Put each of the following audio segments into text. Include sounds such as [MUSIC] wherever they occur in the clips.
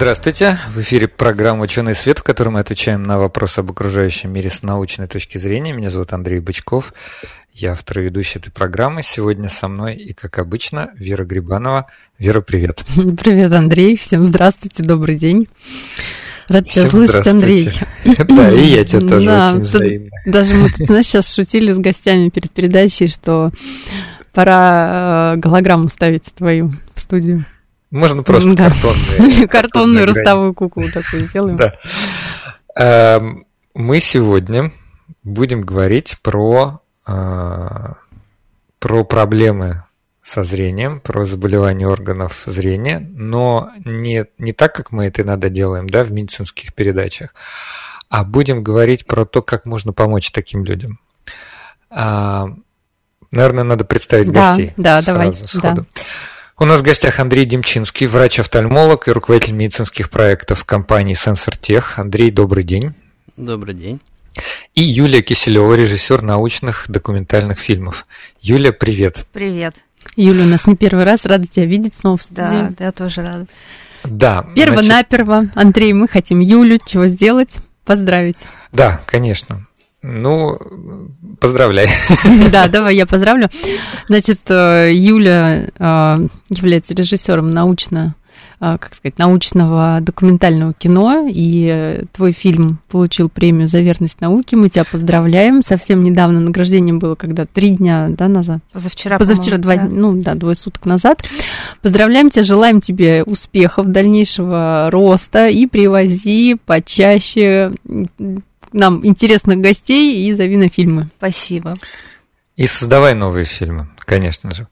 Здравствуйте! В эфире программа «Ученый свет», в которой мы отвечаем на вопросы об окружающем мире с научной точки зрения. Меня зовут Андрей Бычков. Я автор и ведущий этой программы. Сегодня со мной и, как обычно, Вера Грибанова. Вера, привет! [LAUGHS] Привет, Андрей! Всем здравствуйте, добрый день! Рад тебя слышать, Андрей. [LAUGHS] Да, и я тебя [LAUGHS] тоже да, очень взаимно. Даже мы тут, знаешь, сейчас шутили с гостями перед передачей, что пора э, голограмму ставить твою в студию. Можно просто да. картонные. [LAUGHS] Картонную ростовую куклу такую сделаем. Да. Эм, мы сегодня будем говорить про, э, про проблемы со зрением, про заболевания органов зрения, но не, не так, как мы это иногда делаем да, в медицинских передачах, а будем говорить про то, как можно помочь таким людям. А, наверное, надо представить да, гостей. Да, давай. Сходу. Да. У нас в гостях Андрей Демчинский, врач-офтальмолог и руководитель медицинских проектов компании SensorTech. Андрей, добрый день. Добрый день. И Юлия Киселева, режиссер научных документальных фильмов. Юля, привет. Привет. Юля, у нас не первый раз, рада тебя видеть снова в студии. Да, я тоже рада. Да. Перво-наперво. Значит... Андрей, мы хотим Юлю чего сделать? Поздравить. Да, конечно. Ну, поздравляй. [LAUGHS] Да, давай я поздравлю. Значит, э, Юля э, является режиссером научно э, как сказать, научного документального кино, и твой фильм получил премию за верность науке. Мы тебя поздравляем. Совсем недавно награждение было, когда три дня да, назад. Позавчера. Позавчера, два, да. ну да, двое суток назад. Поздравляем тебя, желаем тебе успехов, дальнейшего роста и привози почаще нам интересных гостей и зови на фильмы. Спасибо. И создавай новые фильмы, конечно же.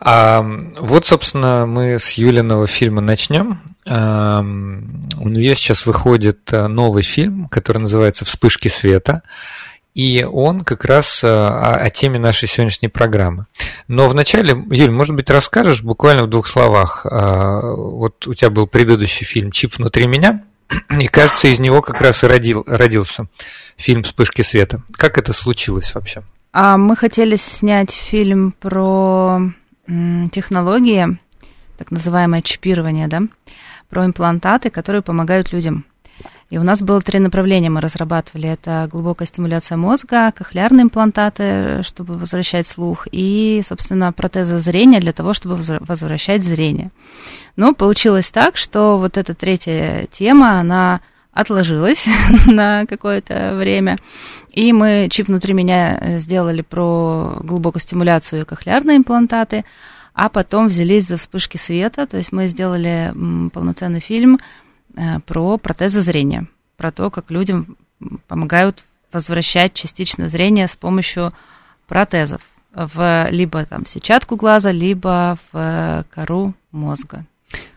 А, вот, собственно, мы с Юлиного фильма начнем. А, у нее сейчас выходит э, новый фильм, который называется «Вспышки света». И он как раз э, о, о теме нашей сегодняшней программы. Но вначале, Юль, может быть, расскажешь буквально в двух словах. А, вот у тебя был предыдущий фильм «Чип внутри меня», и кажется, из него как раз и родил, родился фильм «Вспышки света». Как это случилось вообще? А мы хотели снять фильм про технологии, так называемое чипирование, да, про имплантаты, которые помогают людям. И у нас было три направления, мы разрабатывали. Это глубокая стимуляция мозга, кохлеарные имплантаты, чтобы возвращать слух, и, собственно, протезы зрения для того, чтобы возвращать зрение. Но получилось так, что вот эта третья тема, она отложилась [LAUGHS] на какое-то время. И мы чип внутри меня сделали про глубокую стимуляцию и кохлеарные имплантаты, а потом взялись за вспышки света, то есть мы сделали полноценный фильм Э, про протезы зрения, про то, как людям помогают возвращать частично зрение с помощью протезов в либо там сетчатку глаза, либо в кору мозга.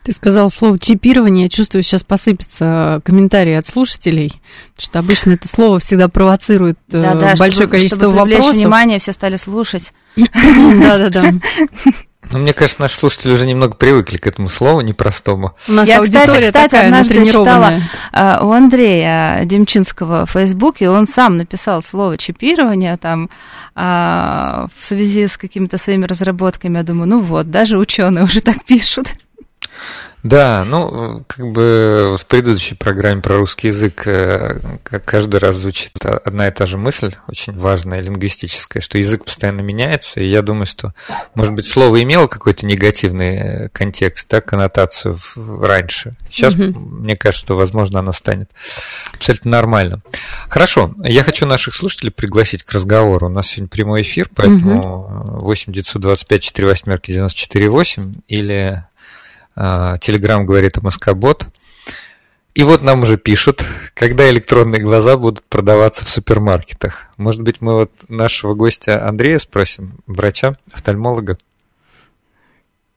Ты сказал слово чипирование, я чувствую, сейчас посыпятся комментарии от слушателей, потому что обычно это слово всегда провоцирует э, да, да, большое чтобы, количество чтобы вопросов. внимание, все стали слушать. [LAUGHS] Да-да-да. [LAUGHS] Ну, мне кажется, наши слушатели уже немного привыкли к этому слову непростому. У нас Я, аудитория кстати, кстати, такая однажды читала uh, у Андрея Демчинского в Фейсбуке, он сам написал слово чипирование там uh, в связи с какими-то своими разработками. Я думаю, ну вот, даже ученые уже так пишут. Да, ну, как бы в предыдущей программе про русский язык э, каждый раз звучит одна и та же мысль, очень важная, лингвистическая, что язык постоянно меняется, и я думаю, что, может быть, слово имело какой-то негативный э, контекст, да, коннотацию раньше. Сейчас, угу. мне кажется, что, возможно, оно станет абсолютно нормальным. Хорошо, я хочу наших слушателей пригласить к разговору. У нас сегодня прямой эфир, поэтому угу. 8 925 4 восьмерки 94 8 или Телеграм говорит МСК-бот. И вот нам уже пишут, когда электронные глаза будут продаваться в супермаркетах. Может быть, мы вот нашего гостя Андрея спросим, врача, офтальмолога?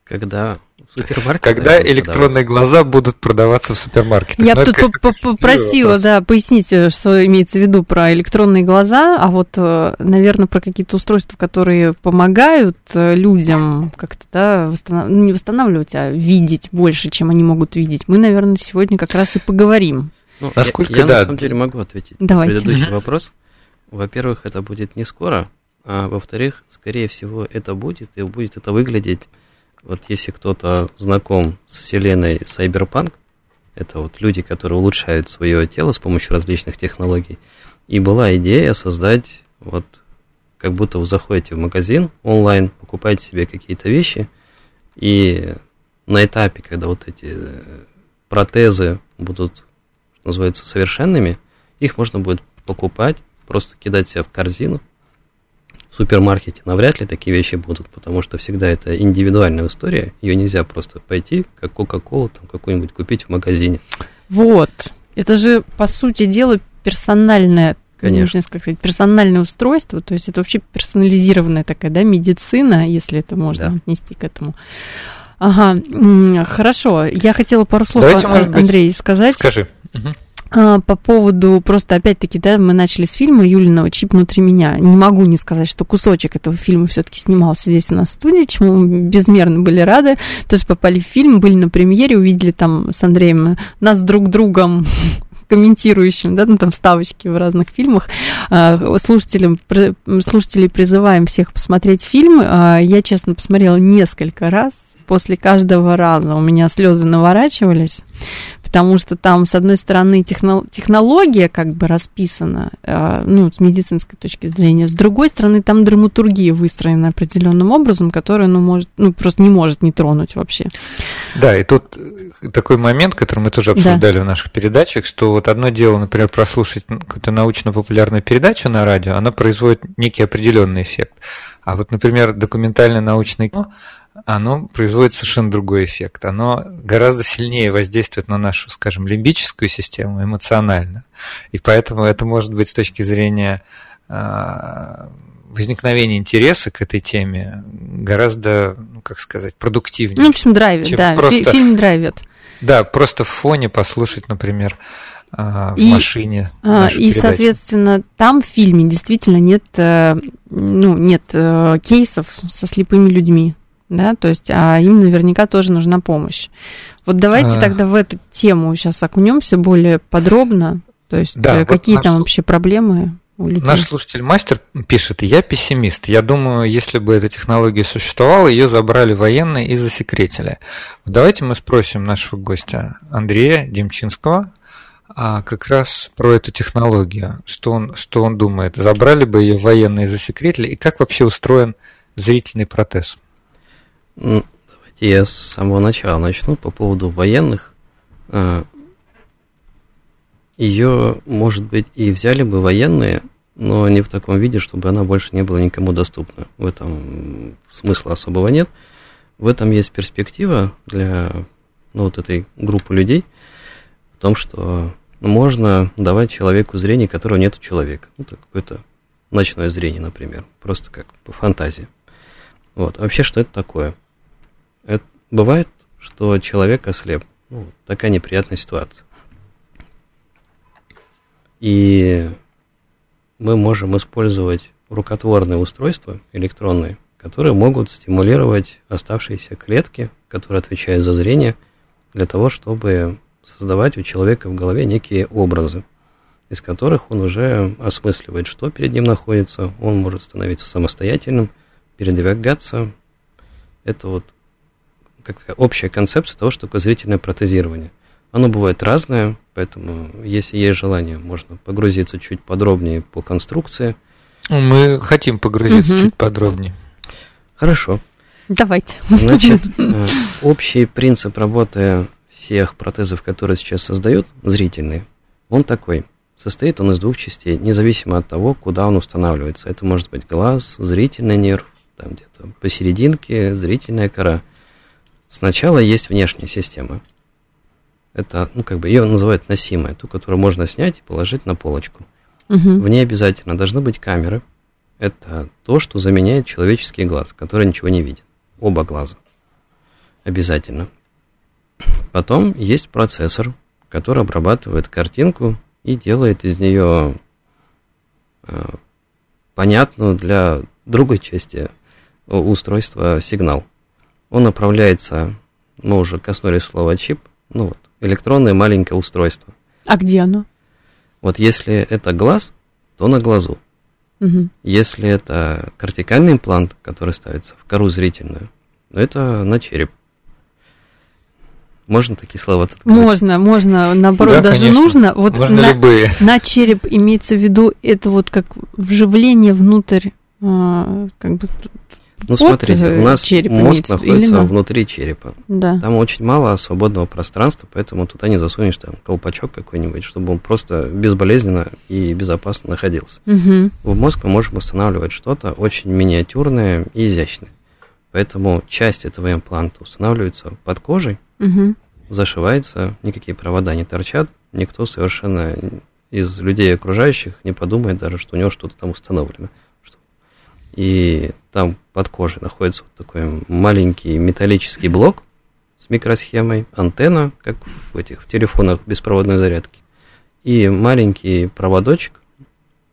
Когда супермаркет. Когда электронные глаза будут продаваться в супермаркетах. Я ну, тут попросила, да, пояснить, э, что имеется в виду про электронные глаза, а вот, э, наверное, про какие-то устройства, которые помогают э, людям как-то, да, восстанов... ну, не восстанавливать, а видеть больше, чем они могут видеть. Мы, наверное, сегодня как раз и поговорим. Ну, Насколько, я, я да. на самом деле могу ответить Давайте. на предыдущий вопрос. Во-первых, это будет не скоро, а во-вторых, скорее всего, это будет, и будет это выглядеть вот если кто-то знаком с вселенной Cyberpunk, это вот люди, которые улучшают свое тело с помощью различных технологий, и была идея создать вот как будто вы заходите в магазин онлайн, покупаете себе какие-то вещи, и на этапе, когда вот эти э, протезы будут, что называется, совершенными, их можно будет покупать, просто кидать себя в корзину, супермаркете навряд ли такие вещи будут, потому что всегда это индивидуальная история, ее нельзя просто пойти, как Кока-Колу, там какую-нибудь купить в магазине. Вот, это же, по сути дела, персональное Конечно. Как сказать, персональное устройство, то есть это вообще персонализированная такая, да, медицина, если это можно да. отнести к этому. Ага, хорошо. Я хотела пару слов, Давайте, Андрей, быть, сказать. Скажи. Угу. А, по поводу, просто опять-таки, да, мы начали с фильма Юлиного «Чип внутри меня». Не могу не сказать, что кусочек этого фильма все-таки снимался здесь у нас в студии, чему безмерно были рады. То есть попали в фильм, были на премьере, увидели там с Андреем нас друг другом [LAUGHS] комментирующим, да, ну, там вставочки в разных фильмах. А, слушателям, слушателей призываем всех посмотреть фильм. А, я, честно, посмотрела несколько раз. После каждого раза у меня слезы наворачивались, потому что там, с одной стороны, технология как бы расписана, э, ну, с медицинской точки зрения, с другой стороны, там драматургия выстроена определенным образом, которая, ну, может, ну, просто не может не тронуть вообще. Да, и тут такой момент, который мы тоже обсуждали да. в наших передачах, что вот одно дело, например, прослушать какую-то научно-популярную передачу на радио, она производит некий определенный эффект. А вот, например, документальное научное кино, оно производит совершенно другой эффект. Оно гораздо сильнее воздействует на нашу, скажем, лимбическую систему эмоционально. И поэтому это может быть с точки зрения а, возникновения интереса к этой теме гораздо, ну, как сказать, продуктивнее. Ну, в общем, драйвит, да, просто, фильм драйвит. Да, просто в фоне послушать, например, а, в и, машине. А, и, передачи. соответственно, там в фильме действительно нет, э, ну, нет э, кейсов со слепыми людьми да, то есть, а им наверняка тоже нужна помощь. Вот давайте а... тогда в эту тему сейчас окунемся более подробно, то есть, да, э, какие вот там наш... вообще проблемы у людей. Наш слушатель мастер пишет, я пессимист. Я думаю, если бы эта технология существовала, ее забрали военные и засекретили. Давайте мы спросим нашего гостя Андрея Демчинского, а как раз про эту технологию, что он, что он думает, забрали бы ее военные и засекретили, и как вообще устроен зрительный протез? Давайте я с самого начала начну по поводу военных. А, Ее, может быть, и взяли бы военные, но не в таком виде, чтобы она больше не была никому доступна. В этом смысла особого нет. В этом есть перспектива для ну, вот этой группы людей в том, что можно давать человеку зрение, которого нет у человека. Ну, это какое-то ночное зрение, например, просто как по фантазии. Вот. А вообще, что это такое? Это бывает, что человек ослеп. Ну, такая неприятная ситуация. И мы можем использовать рукотворные устройства электронные, которые могут стимулировать оставшиеся клетки, которые отвечают за зрение, для того, чтобы создавать у человека в голове некие образы, из которых он уже осмысливает, что перед ним находится, он может становиться самостоятельным, передвигаться. Это вот как общая концепция того, что такое зрительное протезирование. Оно бывает разное, поэтому, если есть желание, можно погрузиться чуть подробнее по конструкции. Мы хотим погрузиться угу. чуть подробнее. Хорошо. Давайте. Значит, [LAUGHS] э, общий принцип работы всех протезов, которые сейчас создают, зрительные, он такой. Состоит он из двух частей, независимо от того, куда он устанавливается. Это может быть глаз, зрительный нерв, там где-то посерединке зрительная кора – Сначала есть внешняя система. Это, ну, как бы ее называют носимая, ту, которую можно снять и положить на полочку. Угу. В ней обязательно должны быть камеры. Это то, что заменяет человеческий глаз, который ничего не видит. Оба глаза. обязательно. Потом есть процессор, который обрабатывает картинку и делает из нее э, понятную для другой части устройства сигнал. Он направляется, мы уже коснулись слова чип, ну вот, электронное маленькое устройство. А где оно? Вот если это глаз, то на глазу. Угу. Если это кортикальный имплант, который ставится в кору зрительную, то это на череп. Можно такие слова говорить? Можно, можно, наоборот, Да, даже конечно. нужно. Вот Можно на, любые. на череп имеется в виду это вот как вживление внутрь, а, как бы, Ну, смотрите, э, у нас череп мозг находится на- внутри черепа. да. Там очень мало свободного пространства, поэтому туда не засунешь там колпачок какой-нибудь, чтобы он просто безболезненно и безопасно находился. Мгм. В мозг мы можем устанавливать что-то очень миниатюрное и изящное. Поэтому часть этого импланта устанавливается под кожей, Мгм. зашивается, никакие провода не торчат, никто совершенно из людей окружающих не подумает даже, что у него что-то там установлено. И там под кожей находится вот такой маленький металлический блок с микросхемой, антенна, как в этих в телефонах беспроводной зарядки, и маленький проводочек,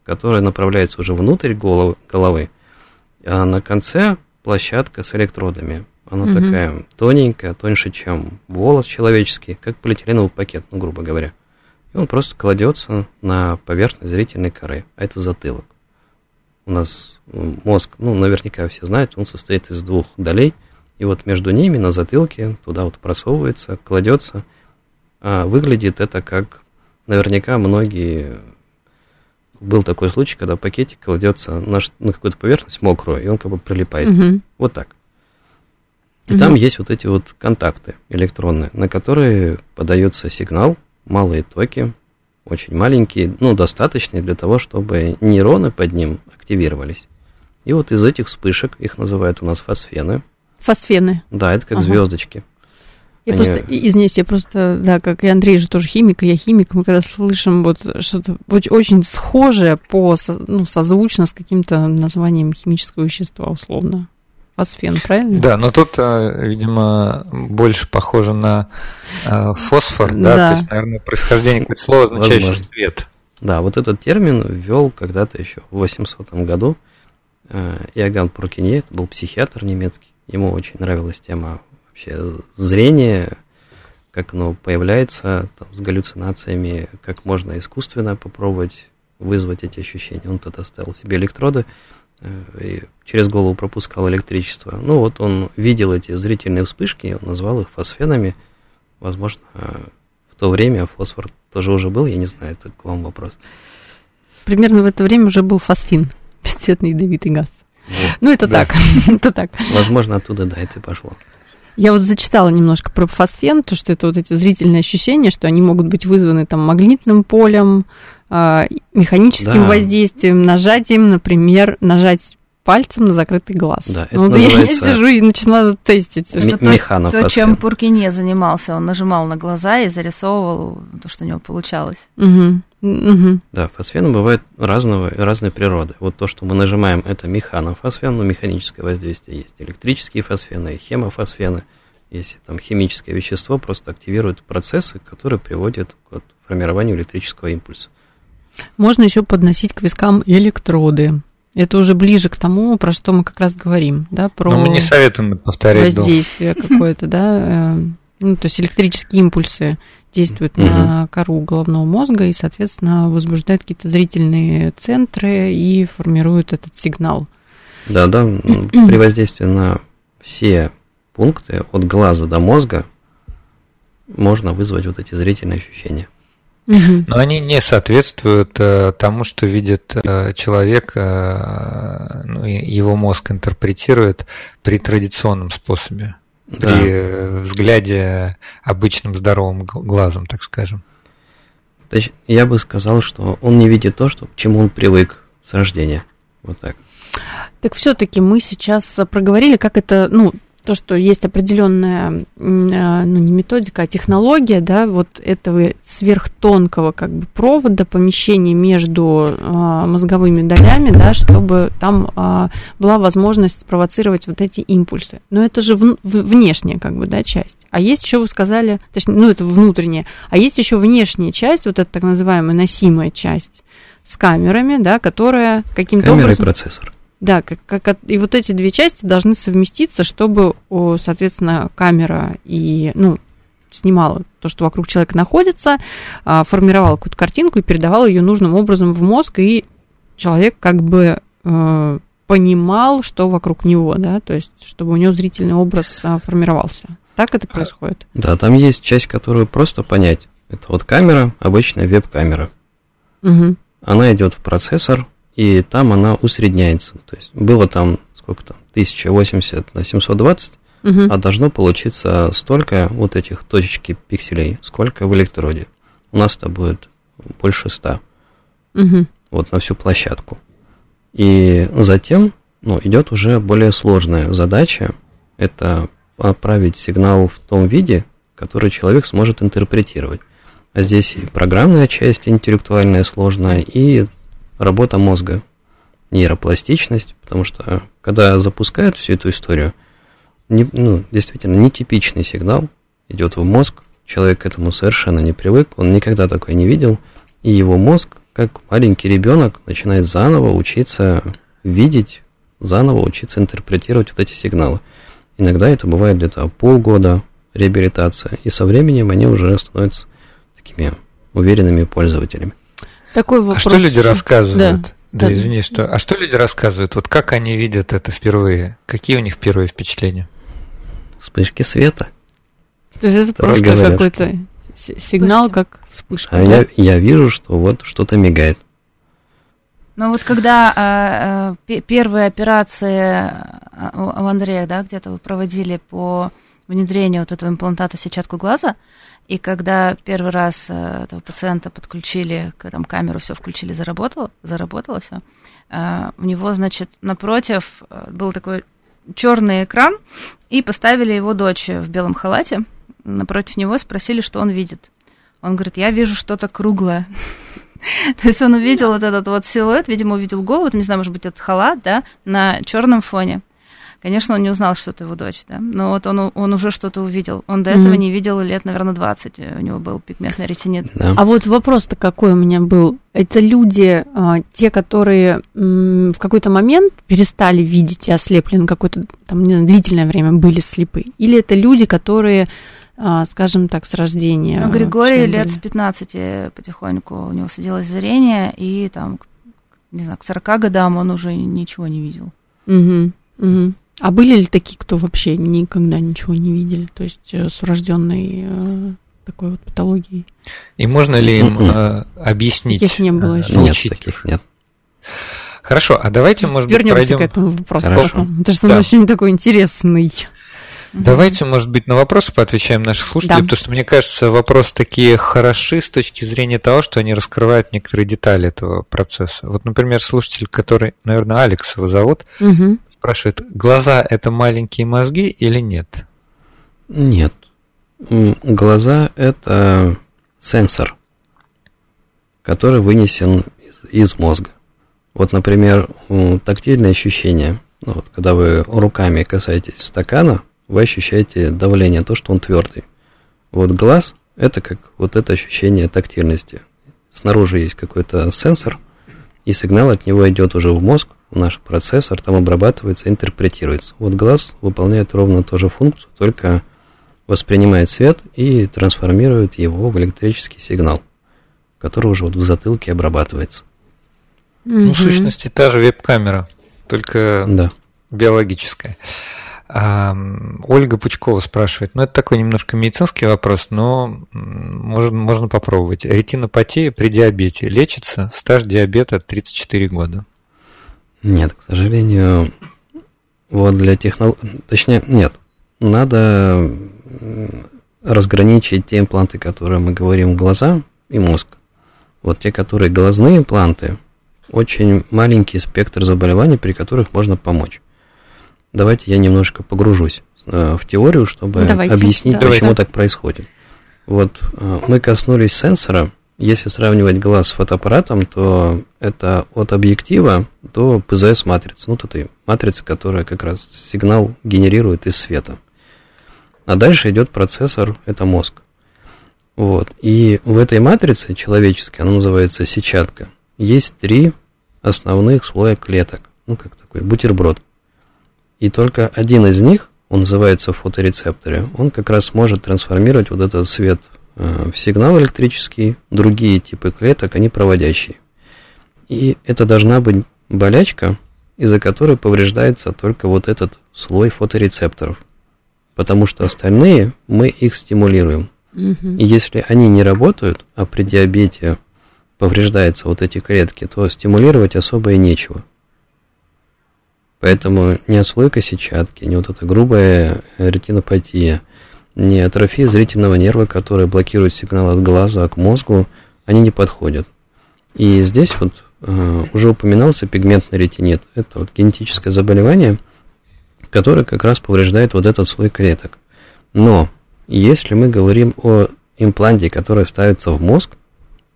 который направляется уже внутрь голов- головы, а на конце площадка с электродами. Она Мгм. такая тоненькая, тоньше, чем волос человеческий, как полиэтиленовый пакет, ну, грубо говоря. И он просто кладется на поверхность зрительной коры, а это затылок. У нас мозг, ну, наверняка все знают, он состоит из двух долей, и вот между ними на затылке туда вот просовывается, кладется. А выглядит это как, наверняка многие был такой случай, когда пакетик кладется на, на какую-то поверхность мокрую, и он как бы прилипает. Мгм. Вот так. И Мгм. там есть вот эти вот контакты электронные, на которые подается сигнал, малые токи, очень маленькие, ну, достаточные для того, чтобы нейроны под ним активировались. И вот из этих вспышек, их называют у нас фосфены, Фосфены. да, это как Ага. звездочки. Я Они- просто, и- извините, я просто, да, как и Андрей же тоже химик, и я химик, мы когда слышим вот что-то оч- очень схожее по, со- ну, созвучно с каким-то названием химического вещества, условно. Фосфен, правильно? Да, но тут, э, видимо, больше похоже на э, фосфор, да? Да. То есть, наверное, происхождение какое-то слово, означающее Возможно. свет. Да, вот этот термин ввел когда-то еще в 800 году Иоганн Пуркинье, это был психиатр немецкий. Ему очень нравилась тема вообще зрения, как оно появляется там, с галлюцинациями, как можно искусственно попробовать вызвать эти ощущения. Он тогда ставил себе электроды э, и через голову пропускал электричество. Ну вот он видел эти зрительные вспышки, он назвал их фосфенами. Возможно, э, в то время фосфор тоже уже был, я не знаю, это к вам вопрос. Примерно в это время уже был фосфин, бесцветный ядовитый газ. Вот. Ну, это Да. так, [LAUGHS] это так. Возможно, оттуда, да, это и пошло. Я вот зачитала немножко про фосфен, то, что это вот эти зрительные ощущения, что они могут быть вызваны там магнитным полем, а, механическим Да. воздействием, нажатием, например, нажать пальцем на закрытый глаз. Да, это Ну, вот я- я называется [LAUGHS] сижу и начинаю тестить. Ми- что- то, чем Пуркине занимался, он нажимал на глаза и зарисовывал то, что у него получалось. Мгм. Мгм. Да, фосфены бывают разного, разной природы. Вот то, что мы нажимаем, это механофосфен, ну, механическое воздействие есть. Электрические фосфены, хемофосфены. Если там химическое вещество просто активирует процессы, которые приводят к вот формированию электрического импульса. Можно еще подносить к вискам электроды. Это уже ближе к тому, про что мы как раз говорим, да, про Но мы не советуем повторять воздействие какое-то, да. Ну, то есть электрические импульсы действуют на кору головного мозга и, соответственно, возбуждают какие-то зрительные центры и формируют этот сигнал. Да, да, при воздействии на все пункты от глаза до мозга можно вызвать вот эти зрительные ощущения. Но они не соответствуют э, тому, что видит э, человек, э, ну, его мозг интерпретирует при традиционном способе, Да. при э, взгляде обычным здоровым гл- глазом, так скажем. Точ- Я бы сказал, что он не видит то, что, к чему он привык с рождения. Вот так. Так все-таки мы сейчас проговорили, как это, ну, то, что есть определенная, ну, не методика, а технология, да, вот этого сверхтонкого как бы провода, помещения между а, мозговыми долями, да, чтобы там а, была возможность спровоцировать вот эти импульсы. Но это же в, в, внешняя как бы, да, часть. А есть еще, вы сказали, точнее, ну, это внутренняя, а есть еще внешняя часть, вот эта так называемая носимая часть с камерами, да, которая каким-то Камера образом... и процессор. Да, как, как, и вот эти две части должны совместиться, чтобы, соответственно, камера и, ну, снимала то, что вокруг человека находится, а, формировала какую-то картинку и передавала ее нужным образом в мозг, и человек как бы э, понимал, что вокруг него, да, то есть чтобы у него зрительный образ а, формировался. Так это происходит? Да, там есть часть, которую просто понять. Это вот камера, обычная веб-камера. Угу. Она идет в процессор, и там она усредняется. То есть было там сколько там, 1080 на 720, угу. а должно получиться столько вот этих точечки пикселей, сколько в электроде. У нас это будет больше 100. Угу. Вот на всю площадку. И затем ну, идет уже более сложная задача. Это отправить сигнал в том виде, который человек сможет интерпретировать. А здесь и программная часть интеллектуальная сложная, и работа мозга, нейропластичность, потому что когда запускают всю эту историю, не, ну, действительно, нетипичный сигнал идет в мозг, человек к этому совершенно не привык, он никогда такое не видел, и его мозг, как маленький ребенок, начинает заново учиться видеть, заново учиться интерпретировать вот эти сигналы. Иногда это бывает где-то полгода реабилитация, и со временем они уже становятся такими уверенными пользователями. Такой вопрос. А что люди рассказывают? Да. Да, да, извини, что. А что люди рассказывают? Вот как они видят это впервые? Какие у них первые впечатления? Вспышки света. То есть это просто какой-то сигнал, как вспышка. А да? я, я вижу, что вот что-то мигает. Ну вот когда э, э, первые операции э, у Андрея, да, где-то вы проводили по внедрению вот этого имплантата в сетчатку глаза, и когда первый раз э, этого пациента подключили, там камеру все включили, заработало, заработало все, э, у него, значит, напротив э, был такой черный экран, и поставили его дочь в белом халате, напротив него спросили, что он видит. Он говорит, я вижу что-то круглое. [LAUGHS] То есть он увидел вот этот вот силуэт, видимо, увидел голову, не знаю, может быть, это халат, да, на черном фоне. Конечно, он не узнал, что это его дочь, да, но вот он, он уже что-то увидел. Он до mm-hmm. этого не видел лет, наверное, 20, у него был пигментный ретинит. Да. А вот вопрос-то какой у меня был. Это люди, а, те, которые в какой-то момент перестали видеть и ослеплены какое-то там не знаю, длительное время были слепы? Или это люди, которые а, скажем так, с рождения. Ну, Григорий лет с 15 потихоньку у него садилось зрение, и там, не знаю, к 40 годам он уже ничего не видел. Угу, угу. А были ли такие, кто вообще никогда ничего не видели, то есть э, с врожденной э, такой вот патологией? И можно ли им э, объяснить? Таких не было еще. Нет, таких нет. Хорошо, а давайте, может Вернемся быть, пройдем... к этому вопросу Хорошо. потом, потому что да. он очень такой интересный. Давайте, может быть, на вопросы поотвечаем наших слушателей, да. потому что, мне кажется, вопросы такие хороши с точки зрения того, что они раскрывают некоторые детали этого процесса. Вот, например, слушатель, который, наверное, Алекс его зовут, угу спрашивает, глаза это маленькие мозги или нет? Нет. Глаза это сенсор, который вынесен из мозга. Вот, например, тактильное ощущение. Ну, вот, когда вы руками касаетесь стакана, вы ощущаете давление, то, что он твердый. Вот глаз – это как вот это ощущение тактильности. Снаружи есть какой-то сенсор, и сигнал от него идет уже в мозг, наш процессор там обрабатывается, интерпретируется. Вот глаз выполняет ровно ту же функцию, только воспринимает свет и трансформирует его в электрический сигнал, который уже вот в затылке обрабатывается. Ну, в сущности, та же веб-камера, только да. биологическая. Ольга Пучкова спрашивает, ну это такой немножко медицинский вопрос, но можно, можно попробовать. Ретинопатия при диабете лечится, стаж диабета 34 года. Нет, к сожалению, вот для технологий, точнее, нет, надо разграничить те импланты, которые мы говорим глаза и мозг. Вот те, которые глазные импланты, очень маленький спектр заболеваний, при которых можно помочь. Давайте я немножко погружусь э, в теорию, чтобы Давайте, объяснить, да. почему так происходит. Вот э, мы коснулись сенсора. Если сравнивать глаз с фотоаппаратом, то это от объектива до ПЗС-матрицы. Ну, вот этой матрицы, которая как раз сигнал генерирует из света. А дальше идет процессор, это мозг. Вот. И в этой матрице человеческой, она называется сетчатка, есть три основных слоя клеток. Ну, как такой бутерброд. И только один из них, он называется фоторецепторы, он как раз может трансформировать вот этот свет э, в сигнал электрический. Другие типы клеток, они проводящие. И это должна быть болячка, из-за которой повреждается только вот этот слой фоторецепторов. Потому что остальные мы их стимулируем. И если они не работают, а при диабете повреждаются вот эти клетки, то стимулировать особо и нечего. Поэтому ни отслойка сетчатки, ни вот эта грубая ретинопатия, ни атрофия зрительного нерва, которая блокирует сигнал от глаза к мозгу, они не подходят. И здесь вот э, уже упоминался пигментный ретинит. Это вот генетическое заболевание, которое как раз повреждает вот этот слой клеток. Но если мы говорим о импланте, который ставится в мозг,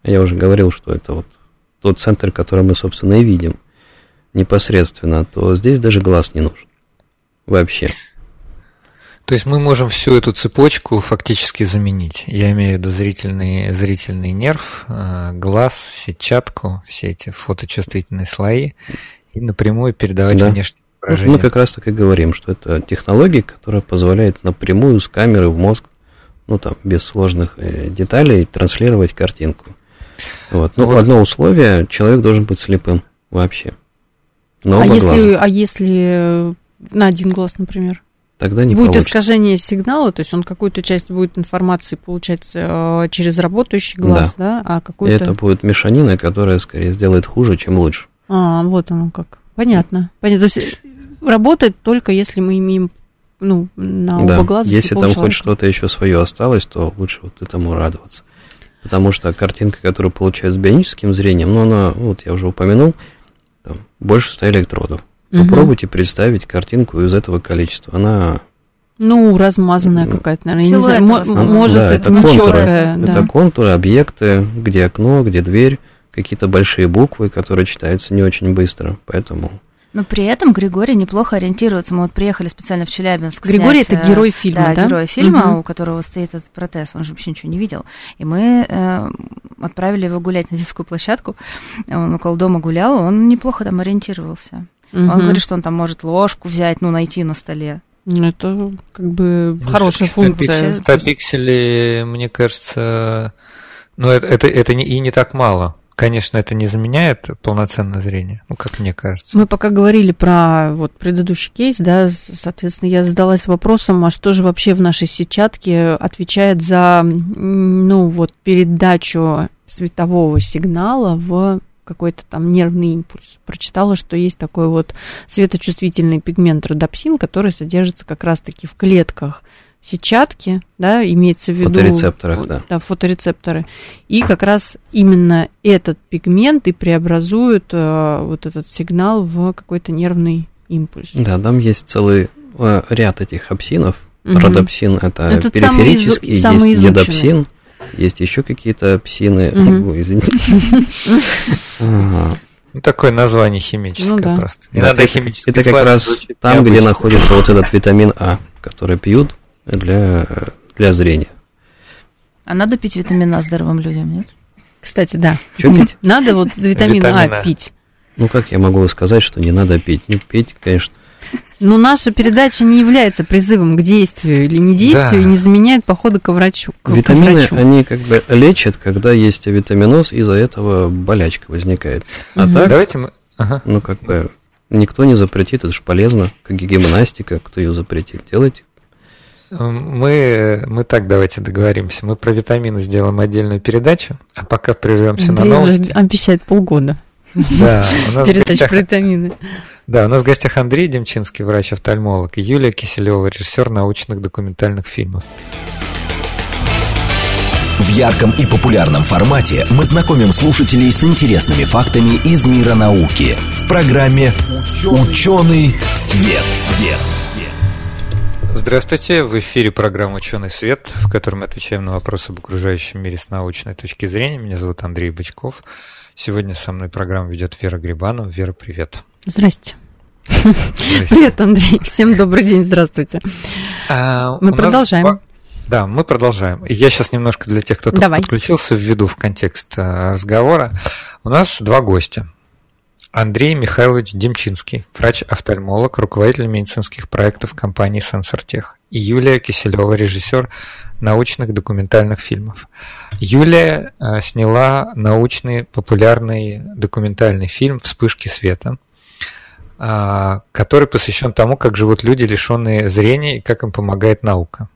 я уже говорил, что это вот тот центр, который мы, собственно, и видим непосредственно, то здесь даже глаз не нужен. Вообще. То есть мы можем всю эту цепочку фактически заменить. Я имею в виду зрительный, зрительный нерв, э, глаз, сетчатку, все эти фоточувствительные слои, и напрямую передавать Да. внешнее Вот выражение. мы как раз так и говорим, что это технология, которая позволяет напрямую с камеры в мозг, ну там, без сложных э, деталей, транслировать картинку. Вот. Но Ну вот- одно условие, человек должен быть слепым вообще. На А оба если, глаза. а если э, на один глаз, например? Тогда не будет получится. искажение сигнала, то есть он какую-то часть будет информации получать э, через работающий глаз, да, а И какую-то... это будет мешанина, которая скорее сделает хуже, чем лучше. А, вот оно как. Понятно. Понятно. То есть э, работает только если мы имеем ну, на да. оба глаза Если там хоть человека. что-то еще свое осталось, то лучше вот этому радоваться. Потому что картинка, которую получают с бионическим зрением, ну, она, вот я уже упомянул, там больше 100 электродов. Мгм. Попробуйте представить картинку из этого количества. Она, Ну, размазанная какая-то, наверное. Я не силуэт знаю, размазанный. может да, быть, это контуры. нечеткая, да. Это контуры, объекты, где окно, где дверь, какие-то большие буквы, которые читаются не очень быстро. Поэтому Но при этом Григорий неплохо ориентируется. Мы вот приехали специально в Челябинск. Григорий снять, это э, герой фильма, да? герой фильма, Мгм. у которого стоит этот протез, он же вообще ничего не видел. И мы э, отправили его гулять на детскую площадку. Он около дома гулял, он неплохо там ориентировался. Он Мгм. говорит, что он там может ложку взять, ну, найти на столе. Ну, это как бы Ну, хорошая функция. 100 пикселей, мне кажется, ну это, это, это не, и не так мало. Конечно, это не заменяет полноценное зрение, ну, как мне кажется. Мы пока говорили про вот предыдущий кейс, да, соответственно, я задалась вопросом, а что же вообще в нашей сетчатке отвечает за, ну, вот передачу светового сигнала в какой-то там нервный импульс. Прочитала, что есть такой вот светочувствительный пигмент родопсин, который содержится как раз-таки в клетках сетчатки, да, имеется в виду... фоторецепторах, да. Да, фоторецепторы. И как раз именно этот пигмент и преобразует э, вот этот сигнал в какой-то нервный импульс. Да, там есть целый э, ряд этих апсинов. Мгм. Родопсин это Это самый изу- периферический, самый есть изученный. едопсин, есть еще какие-то псины. Мгм. Ой, извините. Ну, такое название химическое Ну да. просто. Не Да, надо это, как раз там, где находится вот этот витамин А, который пьют для, для зрения. А надо пить витамин А здоровым людям, нет? Кстати, да. Чё пить? [LAUGHS] Надо вот витамин А пить. Ну, как я могу сказать, что не надо пить? Не пить, конечно. Но наша передача не является призывом к действию или не действию Да. и не заменяет похода к врачу. к- к Витамины, врачу. они как бы лечат, когда есть витаминоз, из-за этого болячка возникает. А Мгм. так, Давайте мы... Ага. ну, как бы, никто не запретит, это же полезно, как и гимнастика, кто ее запретит. Делайте. Мы, мы так давайте договоримся. Мы про витамины сделаем отдельную передачу, а пока прервемся на Андрей уже новости. обещает полгода Да, у нас в передачу гостях- про витамины. Да, у нас в гостях Андрей Демчинский, врач-офтальмолог, и Юлия Киселева, режиссер научных документальных фильмов. В ярком и популярном формате мы знакомим слушателей с интересными фактами из мира науки в программе «Ученый свет». свет. Здравствуйте, в эфире программа «Ученый свет», в которой мы отвечаем на вопросы об окружающем мире с научной точки зрения. Меня зовут Андрей Бычков. Сегодня со мной программу ведет Вера Грибанова. Вера, привет. Здрасте. Привет, Андрей. Всем добрый день, здравствуйте. А, Мы нас продолжаем. Да, мы продолжаем. Я сейчас немножко для тех, кто только Давай. подключился, введу в контекст а, разговора. У нас два гостя. Андрей Михайлович Демчинский, врач-офтальмолог, руководитель медицинских проектов компании «Сенсортех». И Юлия Киселева, режиссер научных документальных фильмов. Юлия а, сняла научный популярный документальный фильм «Вспышки света», а, который посвящен тому, как живут люди, лишенные зрения, и как им помогает наука.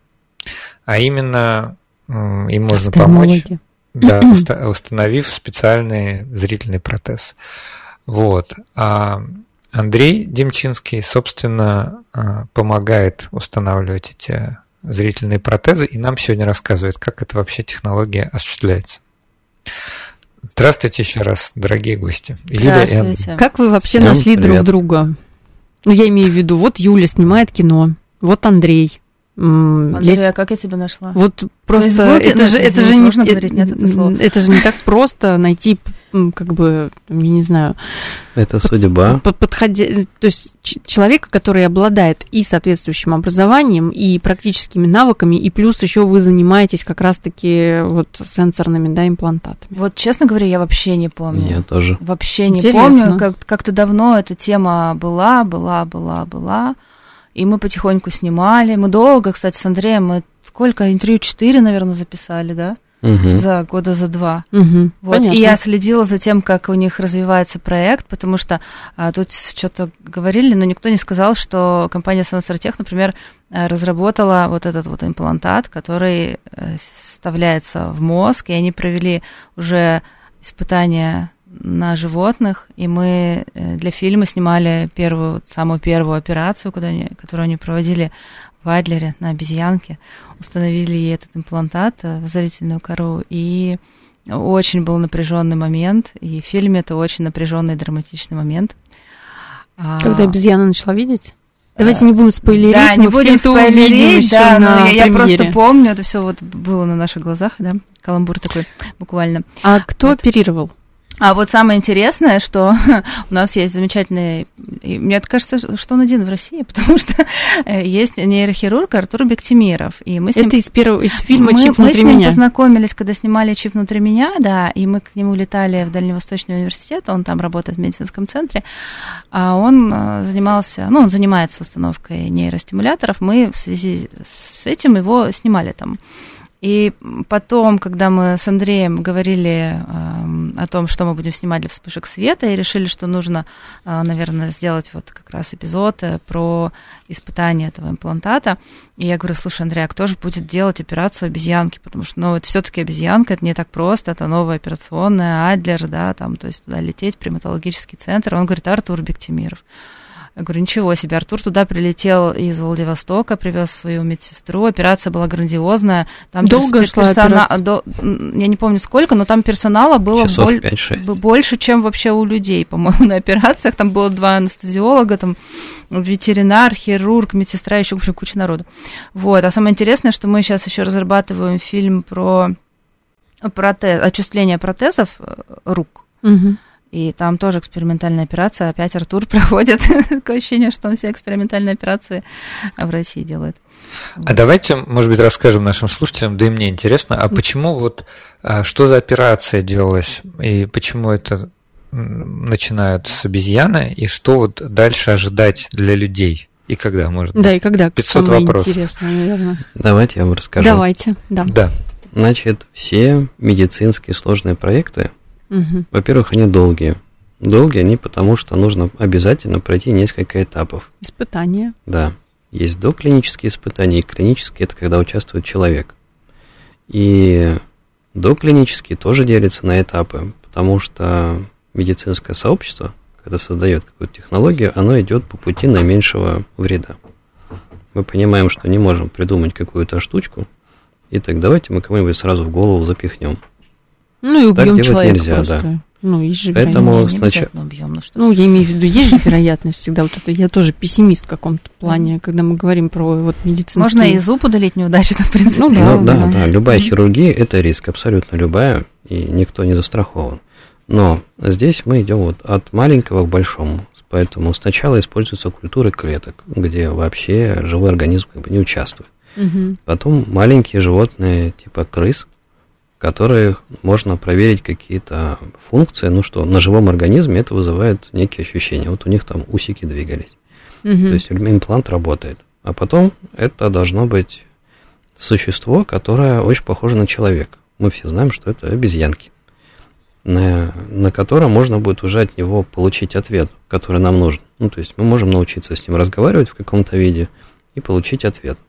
А именно, м, им можно помочь, да, [CLEARS THROAT] уста- установив специальный зрительный протез. Вот. А Андрей Демчинский, собственно, а, помогает устанавливать эти зрительные протезы, и нам сегодня рассказывает, как эта вообще технология осуществляется. Здравствуйте еще раз, дорогие гости. Юлия и. Здравствуйте. Как вы вообще Всем нашли друг привет. друга? Ну, я имею в виду, вот Юля снимает кино, вот Андрей. Андрей, а как я тебя нашла? Вот просто Фейсбуке? это же, это же не говорить нет это слова? это же не так [LAUGHS] просто найти, как бы, я не знаю, Это судьба. по- подходя, то есть ч- человека, который обладает и соответствующим образованием, и практическими навыками, и плюс еще вы занимаетесь как раз-таки вот сенсорными, да, имплантатами. Вот, честно говоря, я вообще не помню. Я тоже. Вообще не Интересно. помню. Как- как-то давно эта тема была, была, была, была. И мы потихоньку снимали. Мы долго, кстати, с Андреем, мы сколько, интервью, четыре, наверное, записали, да? Мгм. За года за два. Мгм, Вот. понятно. И я следила за тем, как у них развивается проект, потому что а, тут что-то говорили, но никто не сказал, что компания Сенсортех, например, э, разработала вот этот вот имплантат, который э, вставляется в мозг, и они провели уже испытания на животных, и мы э, для фильма снимали первую, самую первую операцию, куда они, которую они проводили в Адлере на обезьянке, установили ей этот имплантат э, в зрительную кору, и очень был напряженный момент, и в фильме это очень напряженный драматичный момент. А, Когда обезьяна начала видеть? Давайте не будем спойлерить, да, не мы будем все это увидим да, на но я, я просто помню, это все вот было на наших глазах, да, каламбур такой буквально. А кто Вот. оперировал? А вот самое интересное, что [LAUGHS] у нас есть замечательный, и мне кажется, что он один в России, [LAUGHS] потому что э, есть нейрохирург Артур Бектимиров, и мы с ним Это из первого из фильма мы, «Чип мы с внутри ним меня». познакомились, когда снимали «Чип внутри меня», да, и мы к нему летали в Дальневосточный университет, он там работает в медицинском центре, а он э, занимался, ну, он занимается установкой нейростимуляторов, мы в связи с этим его снимали там. И потом, когда мы с Андреем говорили эм, о том, что мы будем снимать для вспышек света, и решили, что нужно, э, наверное, сделать вот как раз эпизод э, про испытание этого имплантата. И я говорю, слушай, Андрей, а кто же будет делать операцию обезьянки? Потому что, ну, это все-таки обезьянка, это не так просто, это новая операционная, Адлер, да, там, то есть туда лететь, приматологический центр. Он говорит, Артур Бектимиров. Я говорю, ничего себе, Артур туда прилетел из Владивостока, привез свою медсестру, операция была грандиозная. Там Долго перс- шла персона- до- Я не помню сколько, но там персонала было боль- 5-6. б- больше, чем вообще у людей, по-моему, [LAUGHS] на операциях. Там было два анестезиолога, там ветеринар, хирург, медсестра, еще в общем, куча народу. Вот. А самое интересное, что мы сейчас еще разрабатываем фильм про протез, отчисление протезов э, рук. Мгм. И там тоже экспериментальная операция. Опять Артур [LAUGHS] проводит. [LAUGHS] Такое ощущение, что он все экспериментальные операции в России делает. А давайте, может быть, расскажем нашим слушателям, да и мне интересно, а почему вот, а, что за операция делалась, и почему это начинают с обезьяны, и что вот дальше ожидать для людей, и когда, может быть? Да, и когда 500 самое вопросов. интересное, наверное. Давайте я вам расскажу. Давайте, да. Да. Значит, все медицинские сложные проекты, Мгм. во-первых, они долгие. Долгие они потому, что нужно обязательно пройти несколько этапов. Испытания. Да. Есть доклинические испытания, и клинические – это когда участвует человек. И доклинические тоже делятся на этапы, потому что медицинское сообщество, когда создает какую-то технологию, оно идет по пути наименьшего вреда. Мы понимаем, что не можем придумать какую-то штучку, и так давайте мы кому-нибудь сразу в голову запихнем. Ну и Так убьем делать человека нельзя, просто. да. Ну, есть же Поэтому вероятность. Не снач- обязательно убьем, ну что Ну, я имею в виду, есть же [LAUGHS] вероятность всегда. Вот это я тоже пессимист в каком-то плане, когда мы говорим про вот медицинские... Можно и зуб удалить неудачно, в принципе. Ну да, Ну, да, да. да, любая хирургия – это риск, абсолютно любая, и никто не застрахован. Но здесь мы идем вот от маленького к большому, поэтому сначала используются культуры клеток, где вообще живой организм как бы не участвует. Мгм. Потом маленькие животные типа крыс, которых можно проверить какие-то функции, ну что на живом организме это вызывает некие ощущения. Вот у них там усики двигались. Мгм. То есть имплант работает. А потом это должно быть существо, которое очень похоже на человека. Мы все знаем, что это обезьянки, на, на котором можно будет уже от него получить ответ, который нам нужен. Ну, то есть мы можем научиться с ним разговаривать в каком-то виде и получить ответ.